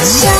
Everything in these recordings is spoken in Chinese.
Yeah.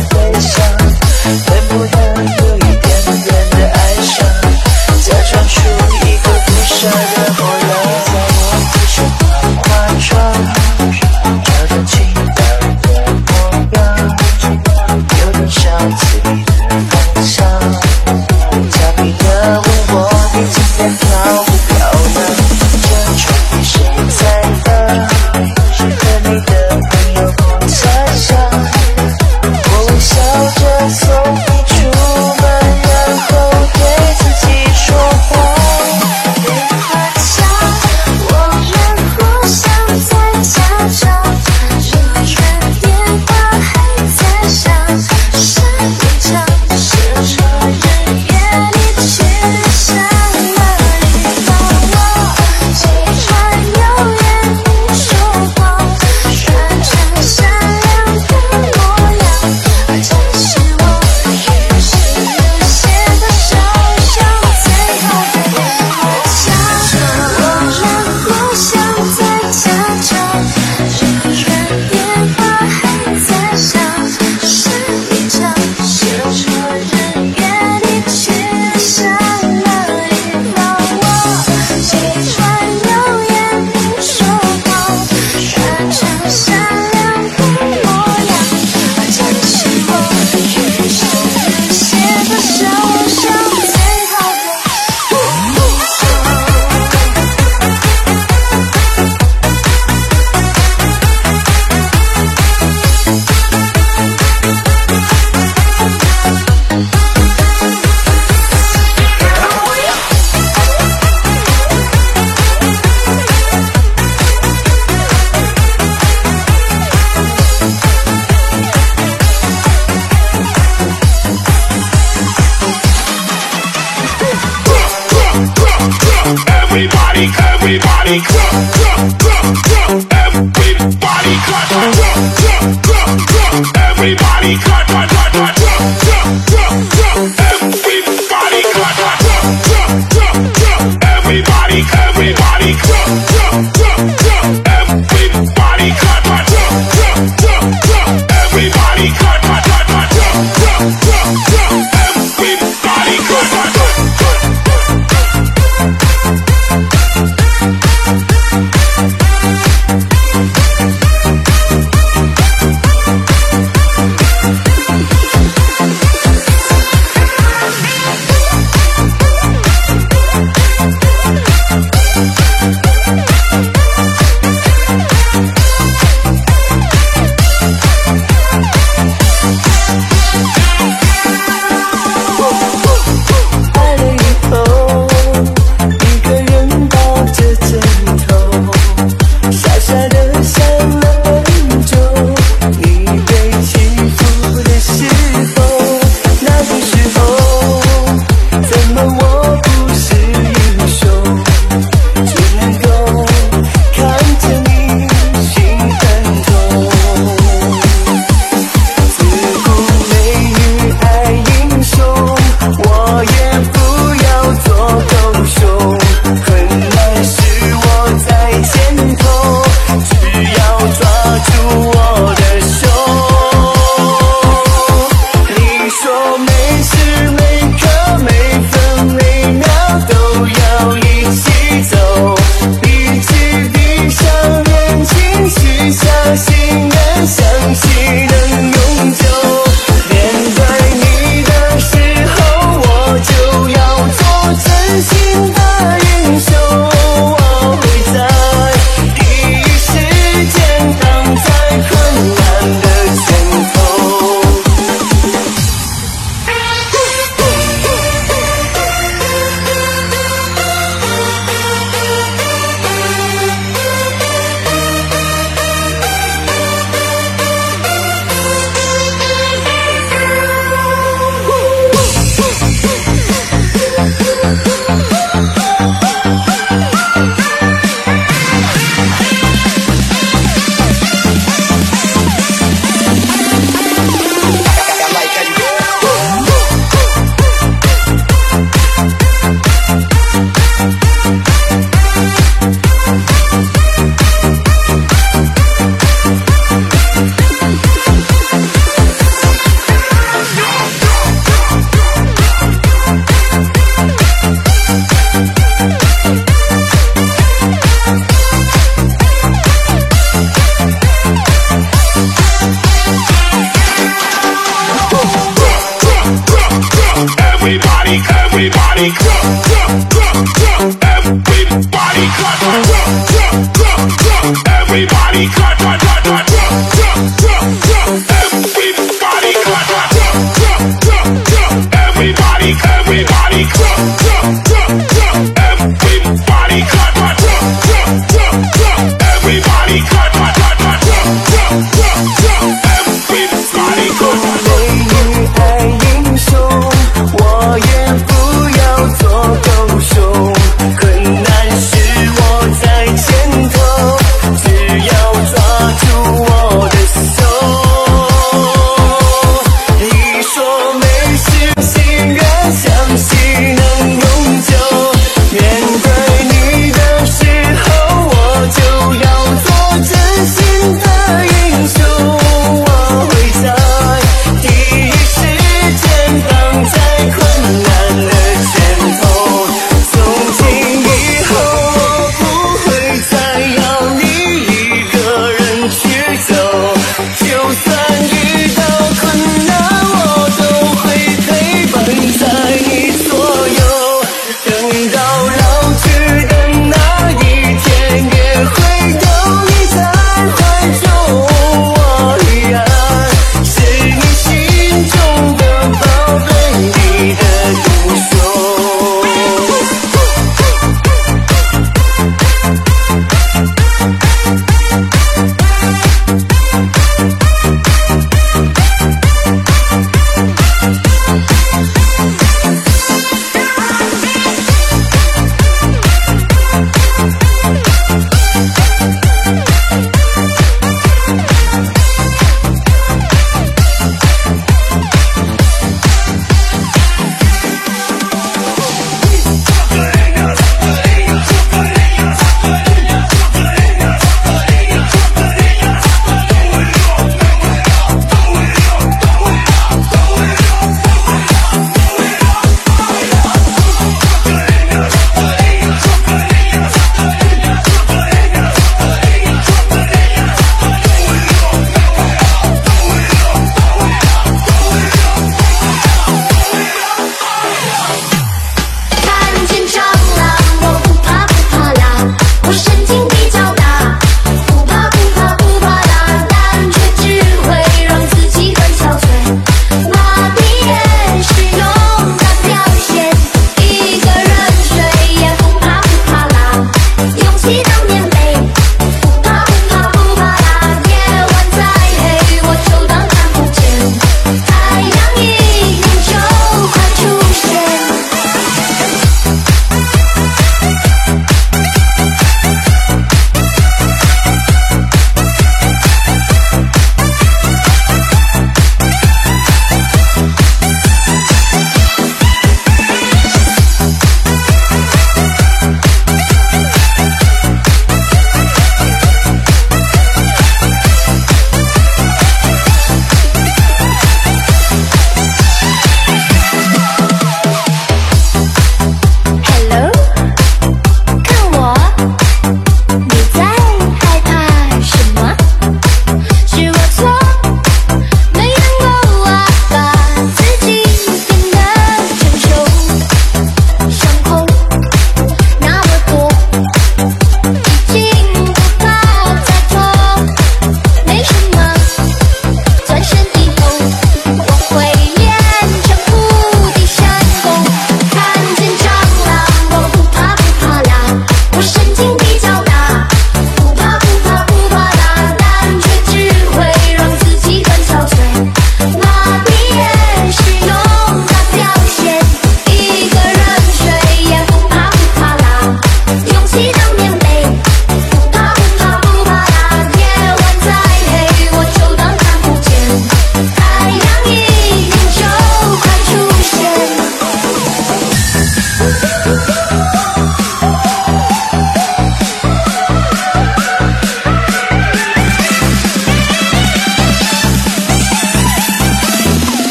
飞翔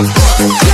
Thank you.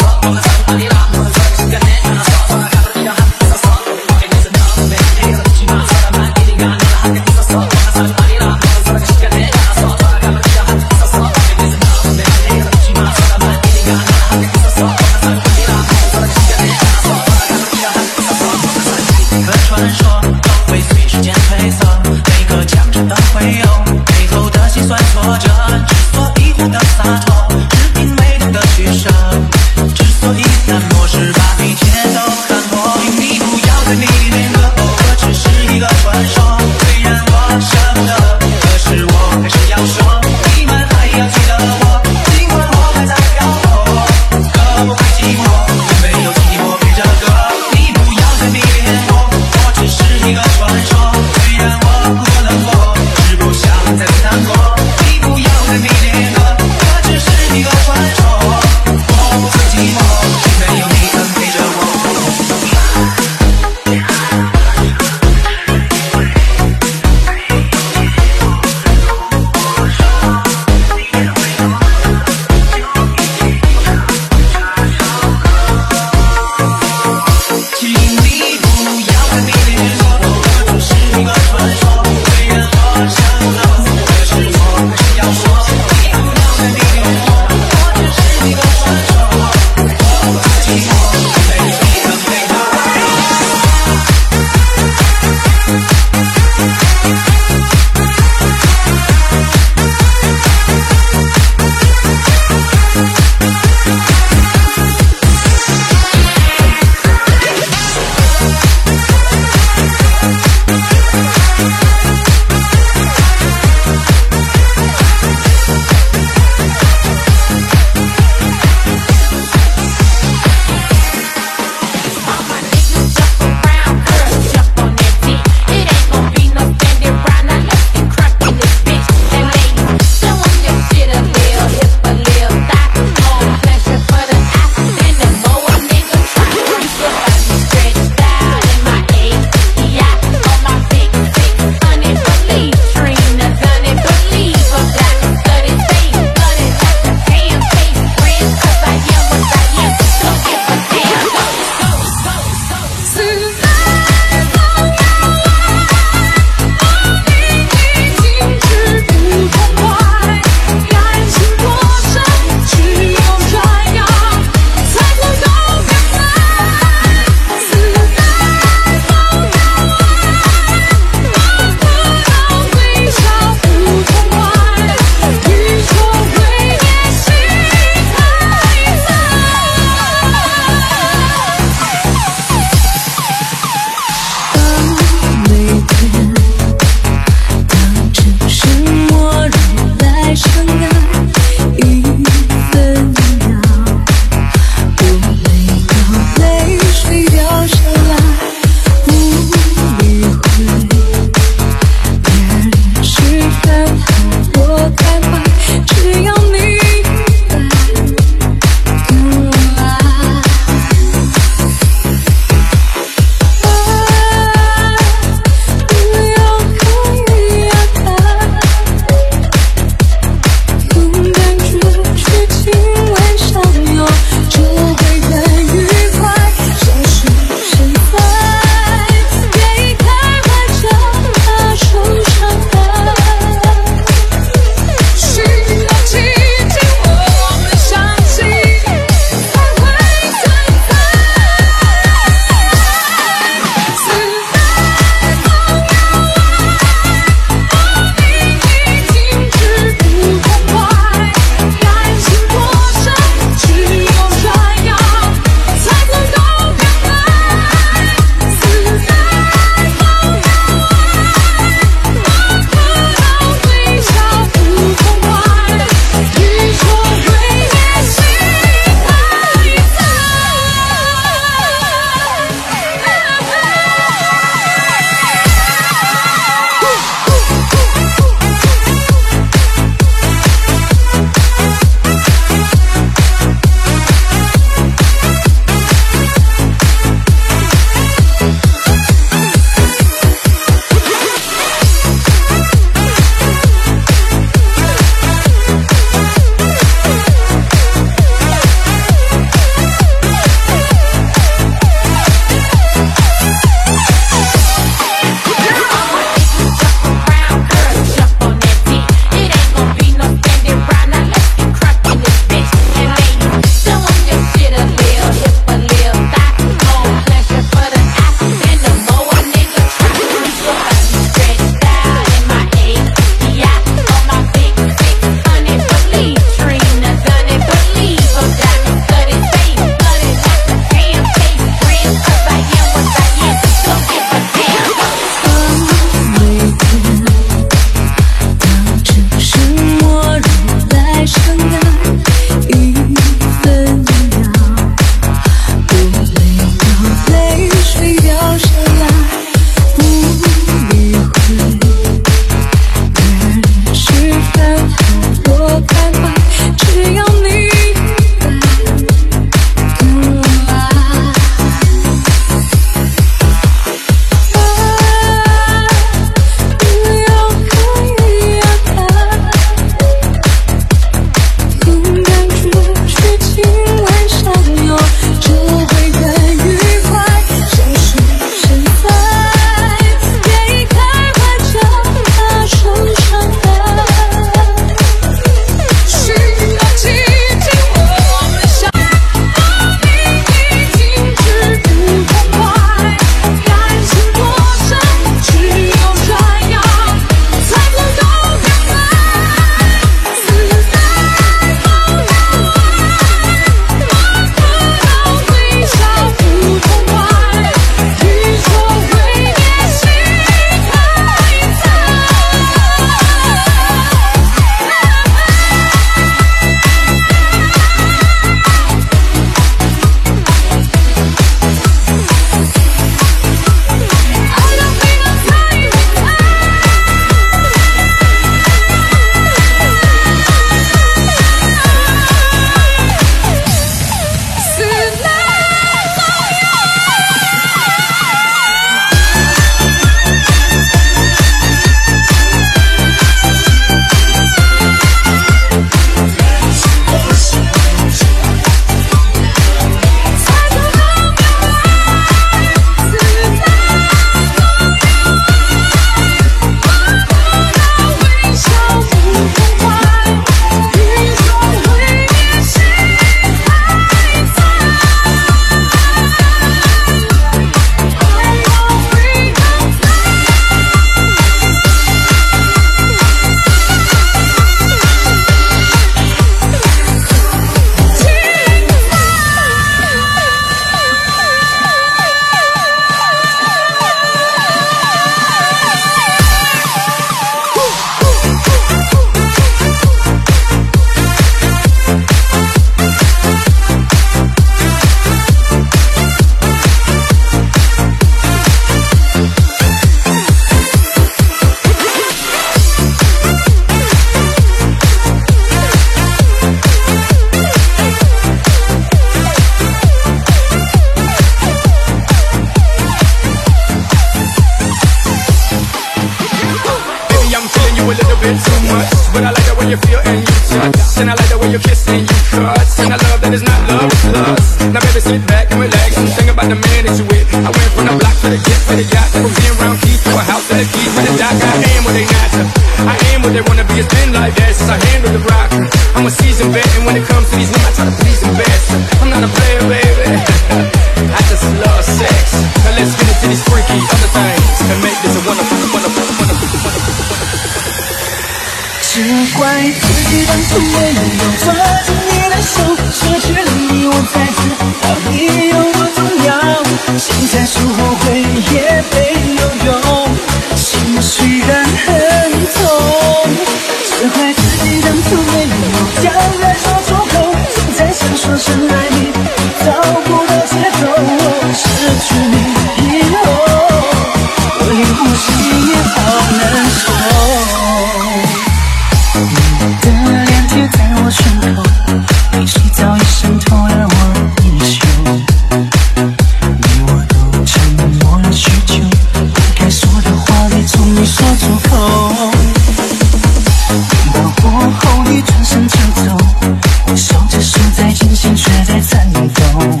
在清醒却在参与中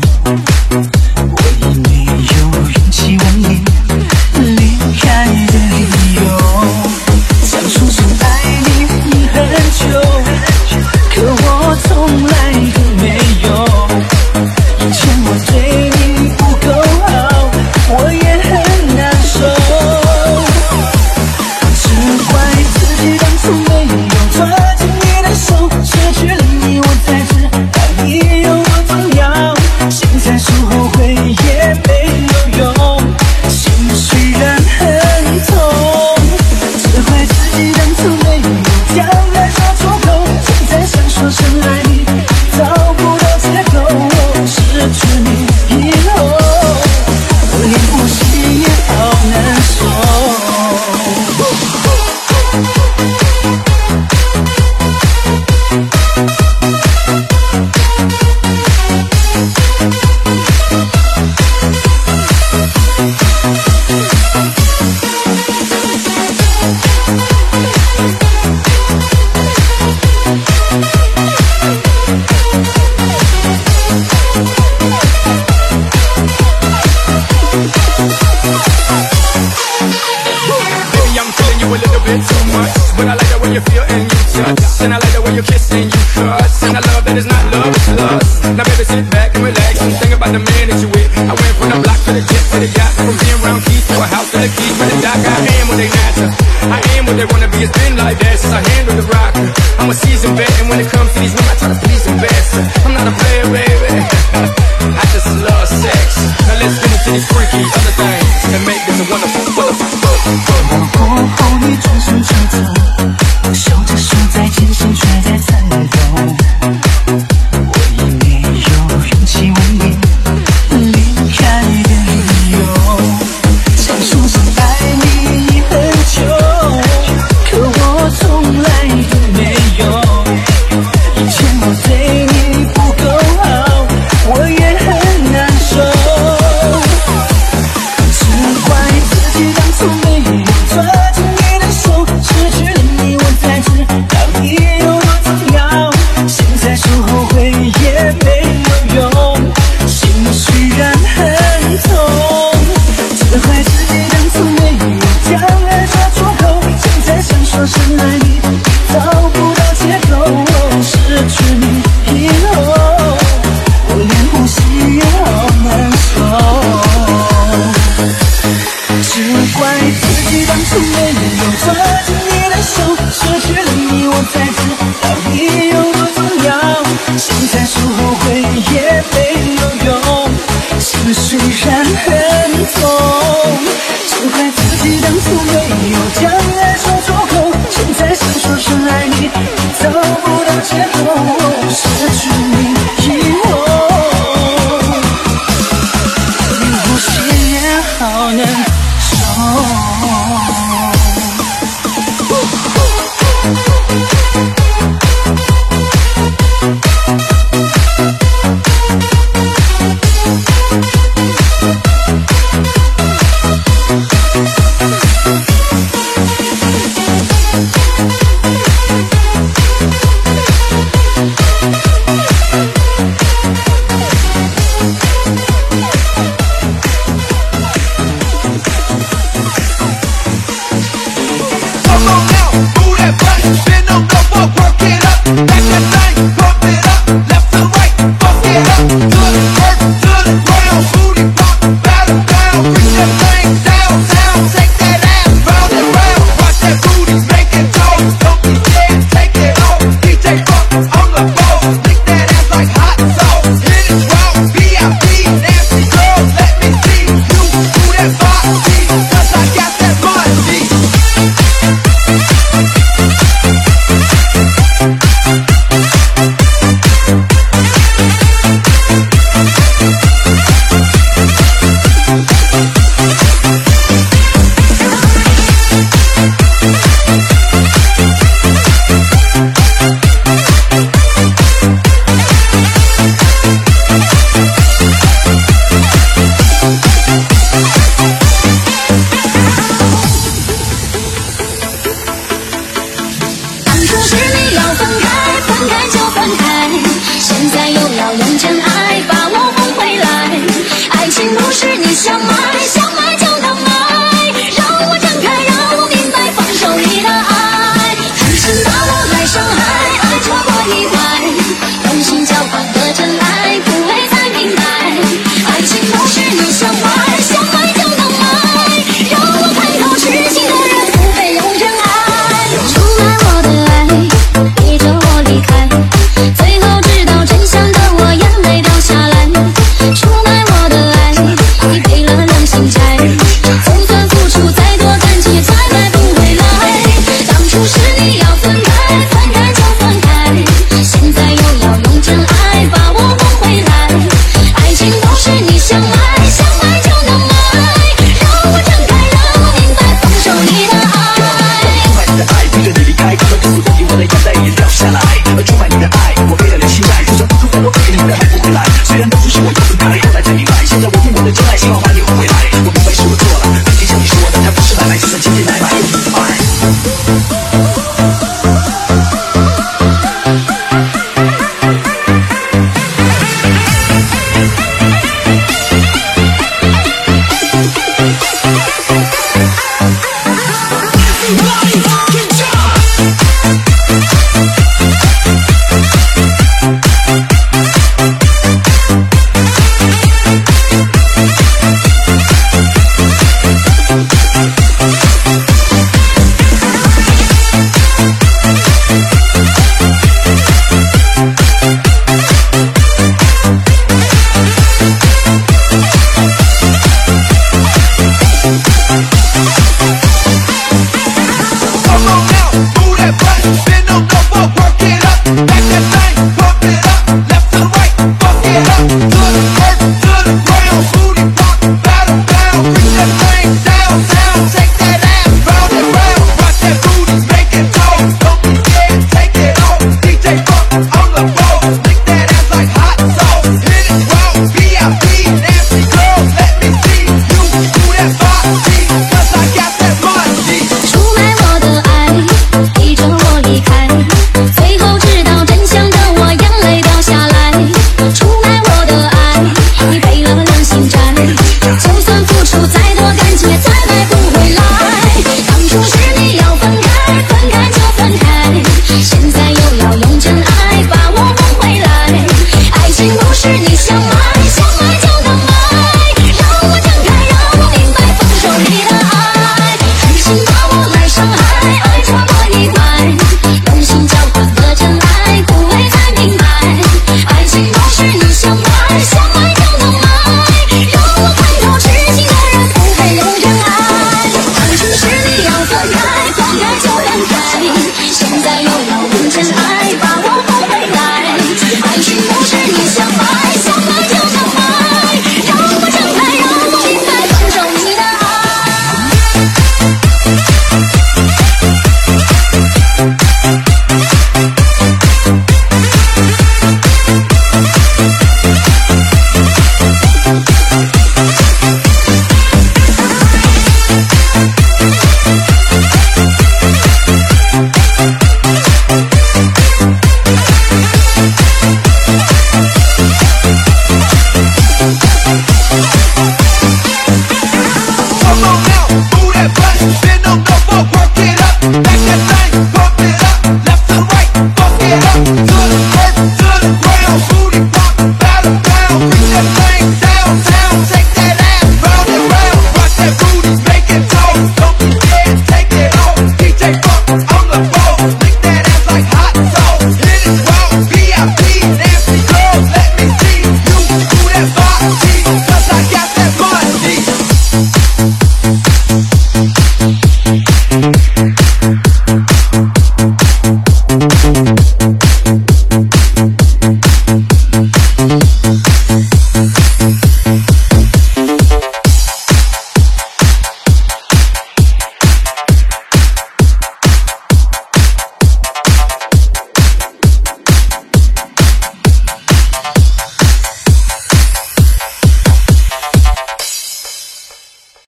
not working